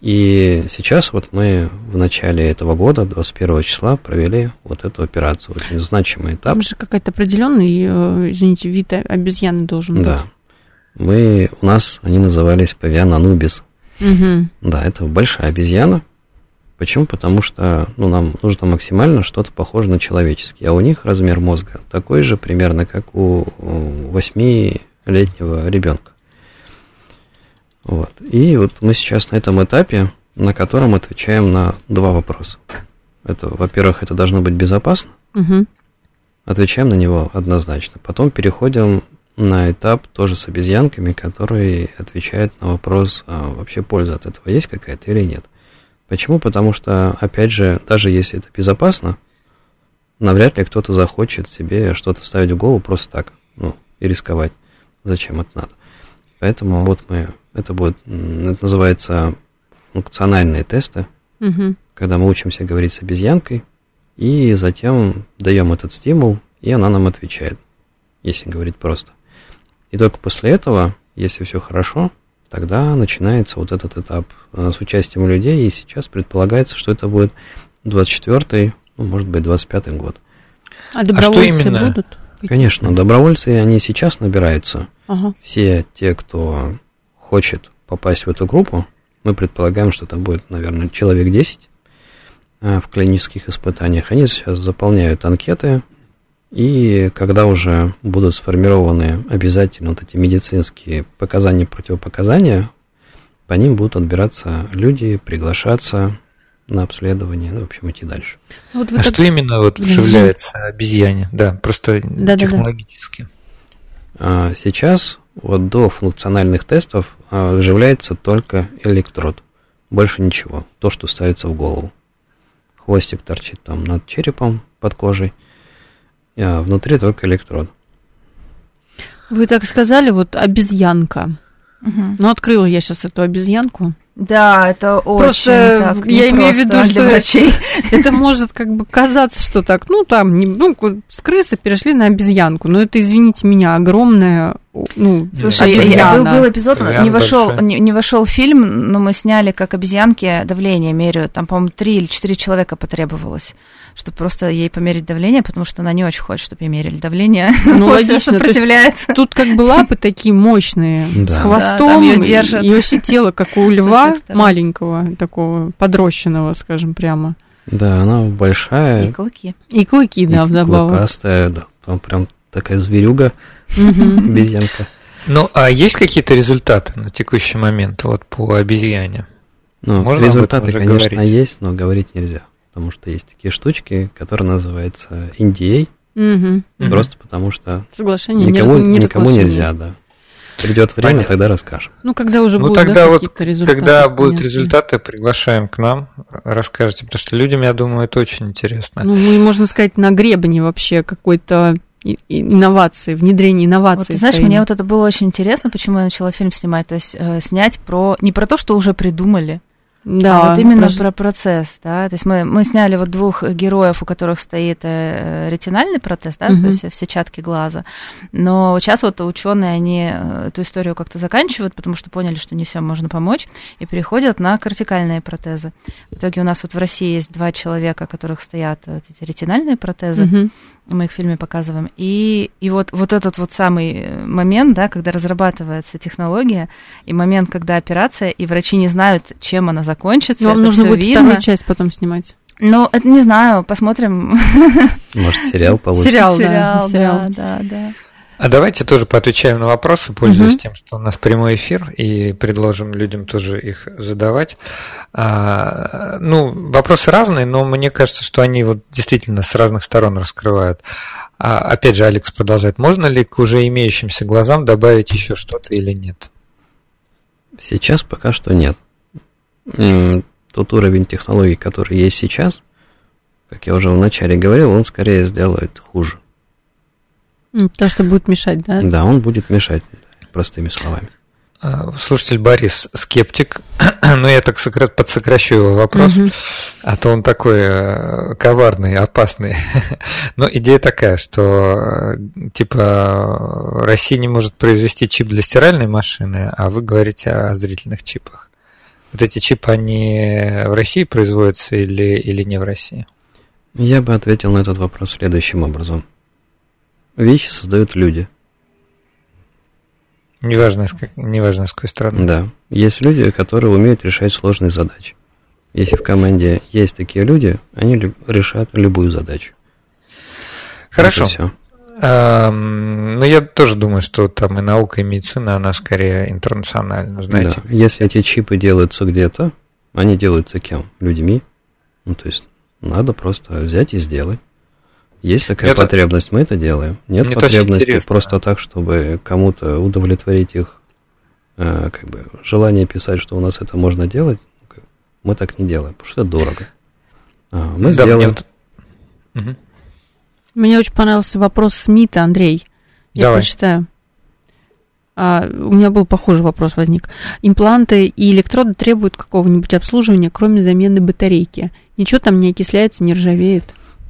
И сейчас вот мы в начале этого года, 21 числа, провели вот эту операцию. Очень значимый этап. Там же какой-то определенный, э, извините, вид обезьяны должен Да. Мы, у нас они назывались павиан анубис. быть. Мгм. Да, это большая обезьяна. Почему? Потому что ну, нам нужно максимально что-то похожее на человеческий. А у них размер мозга такой же примерно, как у у восьмилетнего ребенка. Вот. И вот мы сейчас на этом этапе, на котором отвечаем на два вопроса. Это, во-первых, это должно быть безопасно. Мгм. Отвечаем на него однозначно. Потом переходим на этап тоже с обезьянками, который отвечает на вопрос, а вообще польза от этого есть какая-то или нет. Почему? Потому что, опять же, даже если это безопасно, навряд ли кто-то захочет себе что-то ставить в голову просто так, ну, и рисковать. Зачем это надо? Поэтому вот мы, это будет, это называется функциональные тесты, Мгм. когда мы учимся говорить с обезьянкой, и затем даем этот стимул, и она нам отвечает, если говорить просто. И только после этого, если все хорошо, тогда начинается вот этот этап э, с участием людей, и сейчас предполагается, что это будет 24 ну, может быть, 25 год. А добровольцы именно? будут? Конечно, добровольцы, они сейчас набираются. Ага. Все те, кто хочет попасть в эту группу, мы предполагаем, что там будет, наверное, человек 10 а, в клинических испытаниях. Они сейчас заполняют анкеты, и когда уже будут сформированы обязательно вот эти медицинские показания, противопоказания, по ним будут отбираться люди, приглашаться на обследование, ну, в общем, идти дальше. Ну, Вот А так- что именно вот вживляется обезьяне? Да, просто Да-да-да. технологически. А Сейчас вот до функциональных тестов а, вживляется только электрод, больше ничего, то, что ставится в голову. Хвостик торчит там над черепом, под кожей, а внутри только электрод. Вы так сказали, вот обезьянка. Мгм. Ну, открыла я сейчас эту обезьянку. Да, это очень Просто так я имею в виду, для что- врачей. Это может как бы казаться, что так, ну, там, не- ну, с крысы перешли на обезьянку. Но это, извините меня, огромная, ну, Слушай, обезьяна. был, был эпизод, Вариант не вошел, большой. не, не вошел фильм, но мы сняли, как обезьянки давление меряют. Там, по-моему, три или четыре человека потребовалось, чтобы просто ей померить давление, потому что она не очень хочет, чтобы ей мерили давление. [LAUGHS] Ну, логично, сопротивляется. Тут как бы лапы такие мощные, Да. с хвостом, и- держат. и вообще тело, как у [LAUGHS] льва, маленького, такого подрощенного, скажем прямо. Да, она большая, И клыки. И клыки, да, и вдобавок. клыкастая, да, там прям такая зверюга, [LAUGHS] обезьянка. Ну, а есть какие-то результаты на текущий момент вот по обезьяне? Ну, Можно об результаты, этом уже конечно, говорить? есть, но говорить нельзя, потому что есть такие штучки, которые называются NDA, Мгм. Мгм. просто потому что Соглашение никому, не никому разглашение. нельзя, да. Придет время, Понятно. тогда расскажем. Ну, когда уже Ну, будут да, тогда вот, какие-то результаты. когда будут понятно. результаты, приглашаем к нам, расскажете, потому что людям, я думаю, это очень интересно. Ну, мы, можно сказать, на гребне вообще какой-то инновации, внедрения инноваций. Вот, знаешь, мне вот это было очень интересно, почему я начала фильм снимать. То есть э, снять про не про то, что уже придумали, да, а вот именно прож- про процесс, да. То есть мы, мы сняли вот двух героев, у которых стоит э, ретинальный протез, да, Мгм. то есть в сетчатке глаза. Но сейчас вот ученые они э, эту историю как-то заканчивают, потому что поняли, что не всем можно помочь, и переходят на кортикальные протезы. В итоге у нас вот в России есть два человека, у которых стоят вот эти ретинальные протезы. Мгм. мы их в фильме показываем. И, и вот, вот этот вот самый э, момент, да, когда разрабатывается технология, и момент, когда операция, и врачи не знают, чем она закончится. Ну, Вам это нужно будет видно. вторую часть потом снимать. Ну, это не знаю, посмотрим. [LAUGHS] Может, сериал получится. Сериал, да, Сериал, сериал. да, да, да. А давайте тоже поотвечаем на вопросы, пользуясь тем, что у нас прямой эфир, и предложим людям тоже их задавать. А, ну, вопросы разные, но мне кажется, что они вот действительно с разных сторон раскрывают. А, опять же, Алекс продолжает. Можно ли к уже имеющимся глазам добавить еще что-то или нет? Сейчас пока что нет. Тот уровень технологий, который есть сейчас, как я уже вначале говорил, он скорее сделает хуже. То, что будет мешать, да? Да, он будет мешать, простыми словами. А, Слушатель Борис скептик, [CLEARS THROAT] но я так сокра- подсокращу его вопрос, Мгм. а то он такой э, коварный, опасный. [LAUGHS] Но идея такая, что э, типа Россия не может произвести чип для стиральной машины, а вы говорите о зрительных чипах. Вот эти чипы, они в России производятся или, или не в России? Я бы ответил на этот вопрос следующим образом. Вещи создают люди. Неважно, с, как- неважно, с какой стороны. Да. Есть люди, которые умеют решать сложные задачи. Если в команде есть такие люди, они решат любую задачу. Хорошо. Ну, я тоже думаю, что там и наука, и медицина, она скорее интернациональна, знаете. Да. Если эти чипы делаются где-то, они делаются кем? Людьми. Ну, то есть, надо просто взять и сделать. Есть такая Это- потребность, мы это делаем. Нет Мне потребности просто так, чтобы кому-то удовлетворить их э, как бы желание писать, что у нас это можно делать. Мы так не делаем, потому что это дорого. А, мы Да, мне сделаем. вот- Мгм. Мне очень понравился вопрос Смита, Андрей. Я Давай. прочитаю. А, у меня был похожий вопрос возник. Импланты и электроды требуют какого-нибудь обслуживания, кроме замены батарейки. Ничего там не окисляется, не ржавеет.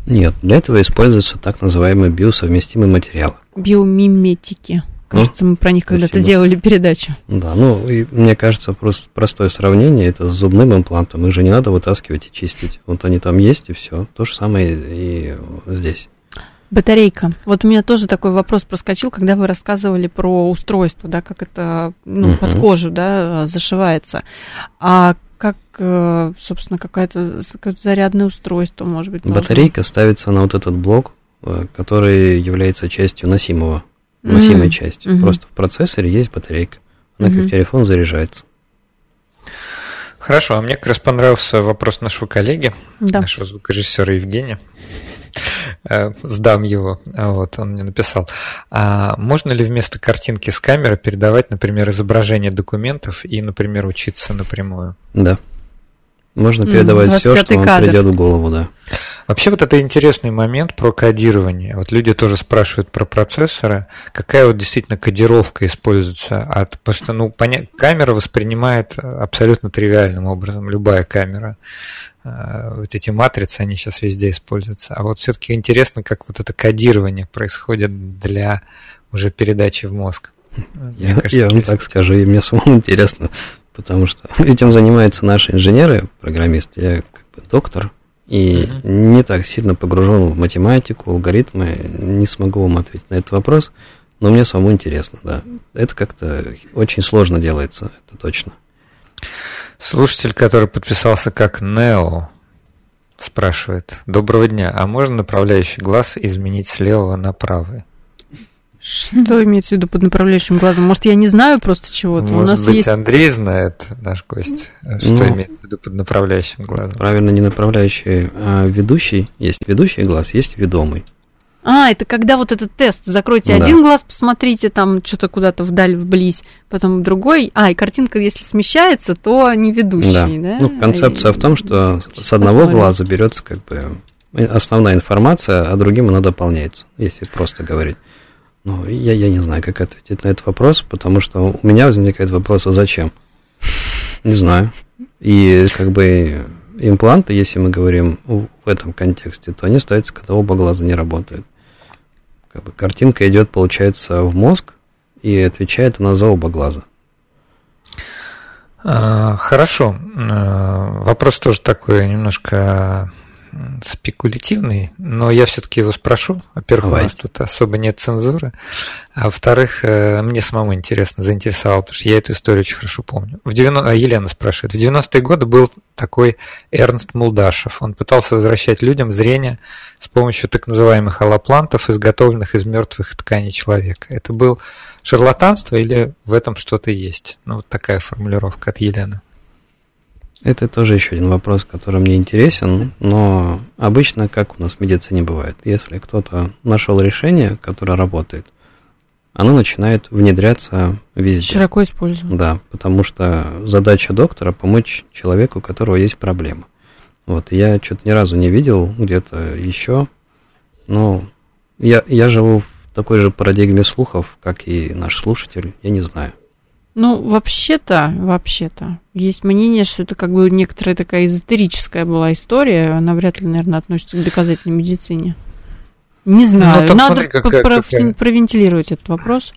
Нет, для этого используются так называемые биосовместимые материалы. Биомиметики. Кажется, мы про них когда-то делали передачу. Да, ну и мне кажется, просто простое сравнение это с зубным имплантом. Их же не надо вытаскивать и чистить. Вот они там есть и все. То же самое и здесь. Батарейка. Вот у меня тоже такой вопрос проскочил, когда вы рассказывали про устройство, да, как это ну, Мгм. под кожу, да, зашивается. А как, э, собственно, какое-то зарядное устройство, может быть, должно? Батарейка ставится на вот этот блок, э, который является частью носимого, носимой Мгм. части. Мгм. Просто в процессоре есть батарейка. Она Мгм. как телефон заряжается. Хорошо, а мне как раз понравился вопрос нашего коллеги, Да. нашего звукорежиссера Евгения. Э, Сдам его. А Вот, он мне написал. А можно ли вместо картинки с камеры передавать, например, изображение документов и, например, учиться напрямую? Да. Можно передавать все, 25-й что вам кадр. придет в голову, да. Вообще вот это интересный момент про кодирование. Вот люди тоже спрашивают про процессоры, какая вот действительно кодировка используется от, потому что ну поня- камера воспринимает абсолютно тривиальным образом любая камера. Э, Вот эти матрицы, они сейчас везде используются. А вот все-таки интересно, как вот это кодирование происходит для уже передачи в мозг. Мне Я, кажется, я вам так скажу, и мне самому интересно, потому что [LAUGHS] этим занимаются наши инженеры, программисты. Я как бы доктор, и не так сильно погружен в математику, алгоритмы, не смогу вам ответить на этот вопрос, но мне самому интересно, да. Это как-то очень сложно делается, это точно. Слушатель, который подписался как Нео, спрашивает. Доброго дня, а можно направляющий глаз изменить с левого на правый? Что имеется в виду под направляющим глазом? Может, я не знаю просто чего-то? У Может нас быть, есть... Андрей знает, наш гость, что Ну. имеет в виду под направляющим глазом. Правильно, не направляющий, а ведущий. Есть ведущий глаз, есть ведомый. А, это когда вот этот тест. Закройте Да. один глаз, посмотрите там что-то куда-то вдаль, вблизь, потом другой. А, и картинка, если смещается, то не ведущий, да? Ну, концепция И- в том, что с одного Посмотрим. глаза берется как бы основная информация, а другим она дополняется, если просто говорить. Ну, я, я не знаю, как ответить на этот вопрос, потому что у меня возникает вопрос, а зачем? Не знаю. И как бы импланты, если мы говорим в этом контексте, то они ставятся, когда оба глаза не работают. Как бы картинка идет, получается, в мозг, и отвечает она за оба глаза. А, Хорошо. А, Вопрос тоже такой немножко спекулятивный, но я все-таки его спрошу. Во-первых, Давай. у нас тут особо нет цензуры, а во-вторых, э, мне самому интересно, заинтересовало, потому что я эту историю очень хорошо помню. В 90... А Елена спрашивает. В 90-е годы был такой Эрнст Мулдашев. Он пытался возвращать людям зрение с помощью так называемых аллоплантов, изготовленных из мертвых тканей человека. Это был шарлатанство или в этом что-то есть? Ну, вот такая формулировка от Елены. Это тоже еще один вопрос, который мне интересен, но обычно как у нас в медицине бывает, если кто-то нашел решение, которое работает, оно начинает внедряться везде. Широко используем. Да, потому что задача доктора помочь человеку, у которого есть проблема. Вот, я что-то ни разу не видел где-то еще, но я, я живу в такой же парадигме слухов, как и наш слушатель, я не знаю. Ну, вообще-то, вообще-то, есть мнение, что это как бы некоторая такая эзотерическая была история, она вряд ли, наверное, относится к доказательной медицине. Не ну, знаю, ну, надо смотри, какая, про- какая... провентилировать этот вопрос.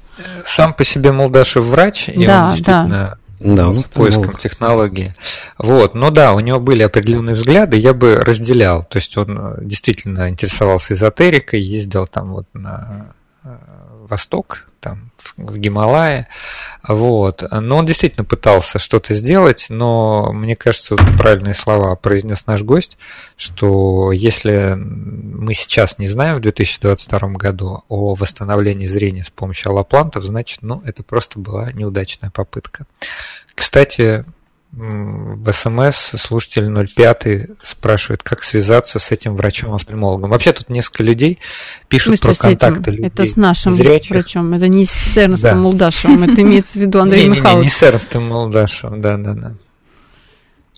Сам по себе Молдашев врач, и да, он действительно да. Да, с поиском технологии. Вот, ну да, у него были определенные взгляды, я бы разделял. То есть он действительно интересовался эзотерикой, ездил там вот на э, восток, там в Гималае, вот. Но он действительно пытался что-то сделать, но мне кажется, вот правильные слова произнес наш гость, что если мы сейчас не знаем в 2022 году о восстановлении зрения с помощью аллоплантов, значит, ну, это просто была неудачная попытка. Кстати, в СМС слушатель 05 спрашивает, как связаться с этим врачом-офтальмологом. Вообще тут несколько людей пишут про контакты людей. Это с нашим зрячих. врачом, это не с Эрнстом да. Молдашевым, это имеется в виду [LAUGHS] Андрей Михайлович. Не, не с Эрнстом Молдашевым, да-да-да.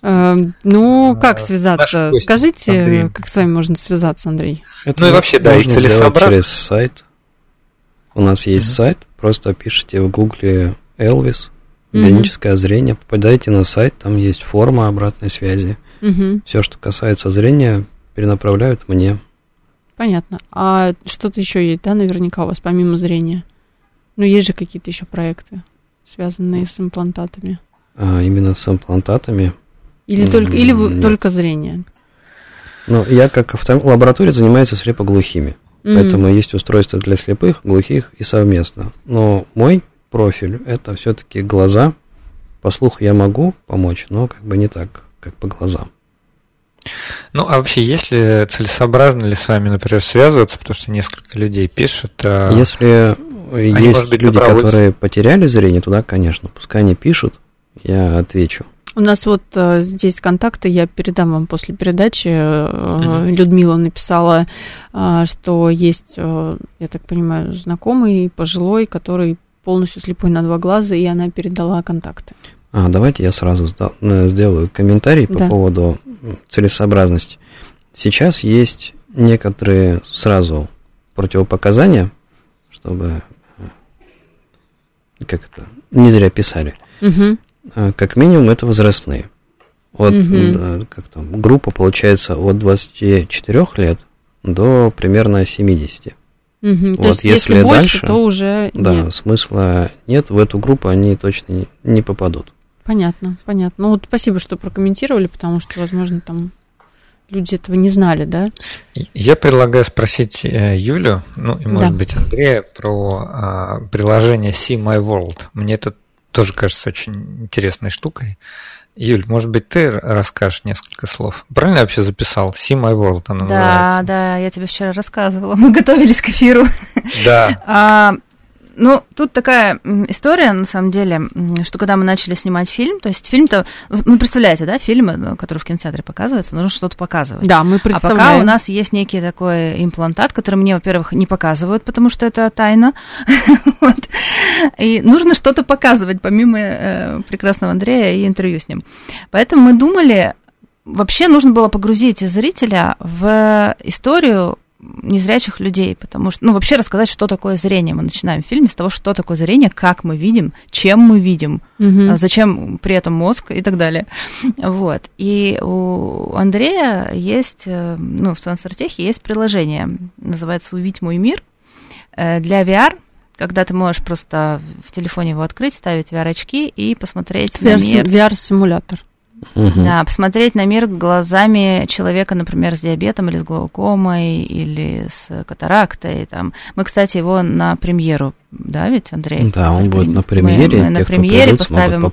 Эм, ну, как связаться? Скажите, как с вами можно связаться, Андрей? Это ну и вообще, да, и целесообразно. через сайт. У нас есть сайт, просто пишите в гугле Элвис, Бионическое mm-hmm. зрение. Попадаете на сайт, там есть форма обратной связи. Mm-hmm. Все, что касается зрения, перенаправляют мне. Понятно. А что-то еще есть, да, наверняка у вас помимо зрения? Ну, есть же какие-то еще проекты, связанные с имплантатами. А, именно с имплантатами? Или только, или Нет. только зрение? Ну, я как авто... лаборатория занимается слепоглухими. Mm-hmm. Поэтому есть устройства для слепых, глухих и совместно. Но мой профиль. Это все-таки глаза. По слуху я могу помочь, но как бы не так, как по глазам. Ну, а вообще, если целесообразно ли с вами, например, связываться, потому что несколько людей пишут? А... Если они, есть быть, люди, которые потеряли зрение, туда, конечно, пускай они пишут, я отвечу. У нас вот э, здесь контакты, я передам вам после передачи. Mm-hmm. Людмила написала, э, что есть, э, я так понимаю, знакомый пожилой, который полностью слепой на два глаза, и она передала контакты. А, давайте я сразу сдал, э, сделаю комментарий по да. поводу целесообразности. Сейчас есть некоторые сразу противопоказания, чтобы как это, не зря писали. Угу. Как минимум это возрастные. Вот угу. как там, группа получается от 24 лет до примерно 70. Угу, вот, то есть, если, если больше, дальше, то уже да, нет. смысла нет, в эту группу они точно не, не попадут. Понятно, понятно. Ну вот спасибо, что прокомментировали, потому что, возможно, там люди этого не знали, да? Я предлагаю спросить э, Юлю, ну и, может да. быть, Андрея про а, приложение See My World. Мне это тоже кажется очень интересной штукой. Юль, может быть, ты расскажешь несколько слов? Правильно я вообще записал? See My World она да, называется. Да, да, я тебе вчера рассказывала. [LAUGHS] Мы готовились к эфиру. Да. [LAUGHS] ну, тут такая история, на самом деле, что когда мы начали снимать фильм, то есть фильм-то, ну, представляете, да, фильмы, ну, которые в кинотеатре показываются, нужно что-то показывать. Да, мы представляем. А пока у нас есть некий такой имплантат, который мне, во-первых, не показывают, потому что это тайна, [LAUGHS] вот. и нужно что-то показывать, помимо э, прекрасного Андрея и интервью с ним. Поэтому мы думали, вообще нужно было погрузить зрителя в историю незрячих людей, потому что, ну, вообще рассказать, что такое зрение. Мы начинаем в фильме с того, что такое зрение, как мы видим, чем мы видим, угу. зачем при этом мозг и так далее. Вот. И у Андрея есть, э, ну, в Сансартехе есть приложение, называется «Увидь мой мир» э, для VR, когда ты можешь просто в телефоне его открыть, ставить VR-очки и посмотреть VR, на мир. VR-симулятор. Угу. Да, посмотреть на мир глазами человека, например, с диабетом или с глаукомой, или с катарактой. Там. Мы, кстати, его на премьеру, да, ведь, Андрей? Да, он будет на премьере. Мы, мы на премьере придут, поставим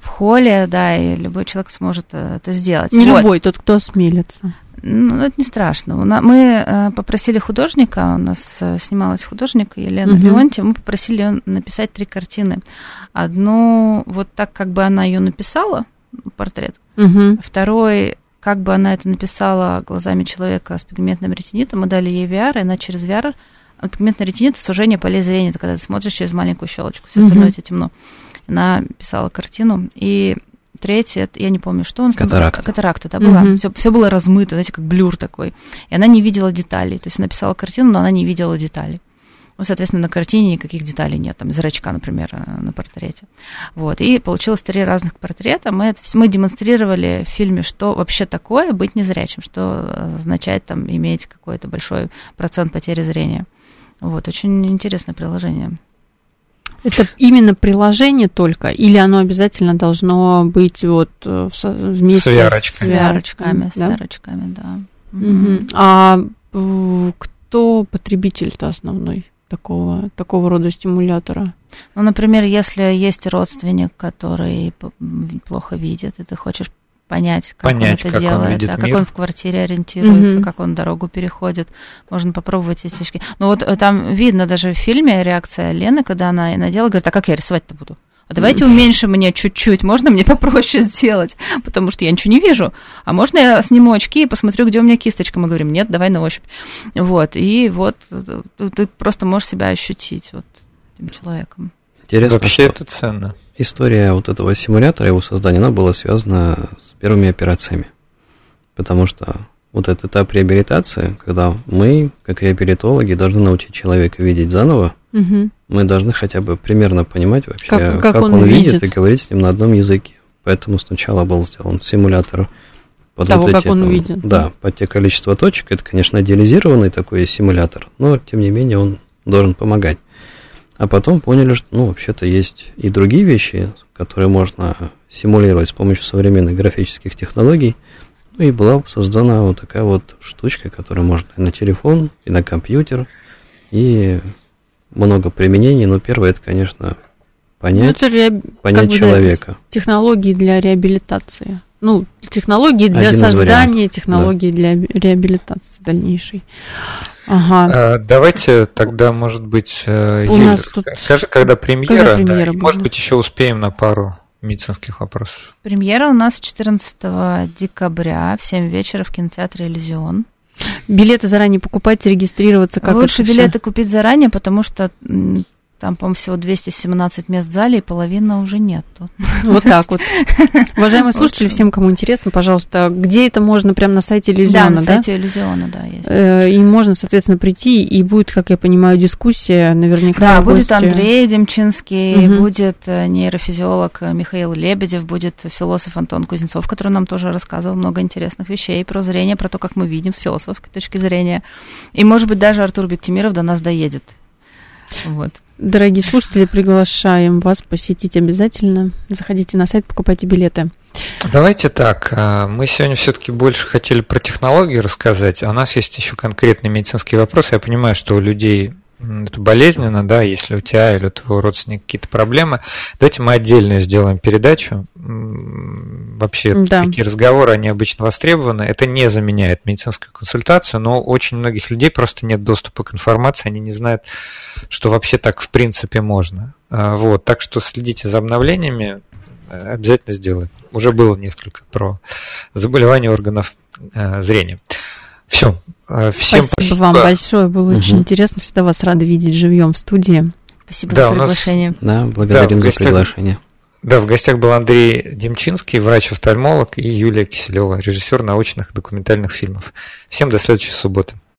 в холле, да, и любой человек сможет э, это сделать. Не вот. любой, тот, кто осмелится. Ну, это не страшно. Мы э, попросили художника, у нас э, снималась художник Елена угу. Леонтьева, мы попросили ее написать три картины. Одну вот так, как бы она ее написала, портрет. Угу. Второй, как бы она это написала глазами человека с пигментным ретинитом, мы дали ей VR, и она через VR пигментный ретинит – сужение полей зрения, это когда ты смотришь через маленькую щелочку, все остальное у тебя темно. Она писала картину, и третье, я не помню, что он сказал. Катаракта. Катаракта, да, была. Угу. Все, все было размыто, знаете, как блюр такой. И она не видела деталей. То есть она писала картину, но она не видела деталей. Ну, соответственно, на картине никаких деталей нет, там, зрачка, например, э, на портрете. Вот, и получилось три разных портрета. Мы, это, мы демонстрировали в фильме, что вообще такое быть незрячим, что означает там иметь какой-то большой процент потери зрения. Вот, очень интересное приложение. Это именно приложение только, или оно обязательно должно быть вот э, вместе с VR-очками? С VR-очками, да? с VR-очками, да. Угу. А кто потребитель-то основной такого, такого рода стимулятора? Ну, например, если есть родственник, который плохо видит, и ты хочешь понять, как понять, он это как делает, он видит да, мир. как он в квартире ориентируется, mm-hmm. как он дорогу переходит. Можно попробовать эти очки. Ну вот э, там видно даже в фильме реакция Лены, когда она надела, говорит, а как я рисовать-то буду? А давайте уменьшим мне чуть-чуть, можно мне [LAUGHS] попроще сделать, потому что я ничего не вижу. А можно я сниму очки и посмотрю, где у меня кисточка? Мы говорим, нет, давай на ощупь. Вот, и вот э, ты просто можешь себя ощутить вот этим человеком. Интересно, Вообще это ценно. История вот этого симулятора, его создания, она была связана с первыми операциями. Потому что вот этот этап реабилитации, когда мы, как реабилитологи, должны научить человека видеть заново, угу. Мы должны хотя бы примерно понимать вообще, как, как, как он, он видит, видит и говорить с ним на одном языке. Поэтому сначала был сделан симулятор под Того, вот эти, как он там, видит. Да, под те количество точек. Это, конечно, идеализированный такой симулятор, но, тем не менее, он должен помогать. А потом поняли, что, ну, вообще-то есть и другие вещи, которые можно симулировать с помощью современных графических технологий. Ну и была создана вот такая вот штучка, которую можно и на телефон, и на компьютер, и много применений. Но первое, это, конечно, понять, ну, это реаб... понять человека. Да, технологии для реабилитации. Ну, технологии для Один создания, технологии да. для реабилитации дальнейшей. Ага. А, давайте тогда, может быть, э, У Юля, нас тут... скажи, когда премьера, когда премьера да, может быть, еще успеем на пару медицинских вопросов. Премьера у нас 14 декабря в 7 вечера в кинотеатре «Иллюзион». Билеты заранее покупать, регистрироваться как Лучше билеты купить заранее, потому что там, по-моему, всего 217 мест в зале, и половина уже нет. Вот так вот. [LAUGHS] Уважаемые слушатели, всем, кому интересно, пожалуйста, где это можно? Прямо на сайте Иллюзиона, да? на сайте Иллюзиона, да, есть. Э, и можно, соответственно, прийти, и будет, как я понимаю, дискуссия наверняка. Да, будет Андрей Демчинский, будет э, нейрофизиолог Михаил Лебедев, будет философ Антон Кузнецов, который нам тоже рассказывал много интересных вещей про зрение, про то, как мы видим с философской точки зрения. И, может быть, даже Артур Бектимиров до нас доедет. Вот. Дорогие слушатели, приглашаем вас посетить обязательно. Заходите на сайт, покупайте билеты. Давайте так. А, мы сегодня все-таки больше хотели про технологии рассказать, а у нас есть еще конкретные медицинские вопросы. Я понимаю, что у людей это болезненно, да, если у тебя или у твоего родственника какие-то проблемы. Давайте мы отдельно сделаем передачу. Вообще да. такие разговоры, они обычно востребованы. Это не заменяет медицинскую консультацию, но очень многих людей просто нет доступа к информации, они не знают, что вообще так в принципе можно. А, вот, так что следите за обновлениями, э, обязательно сделаем. Уже было несколько про заболевания органов э, зрения. Все. Э, всем спасибо, спасибо вам большое. Было угу. очень интересно. Всегда вас рады видеть живьем в студии. Спасибо да, за приглашение. Нас... Да, благодарим да, гостях... за приглашение. Да, в гостях был Андрей Демчинский, врач-офтальмолог, и Юлия Киселева, режиссер научных документальных фильмов. Всем до следующей субботы.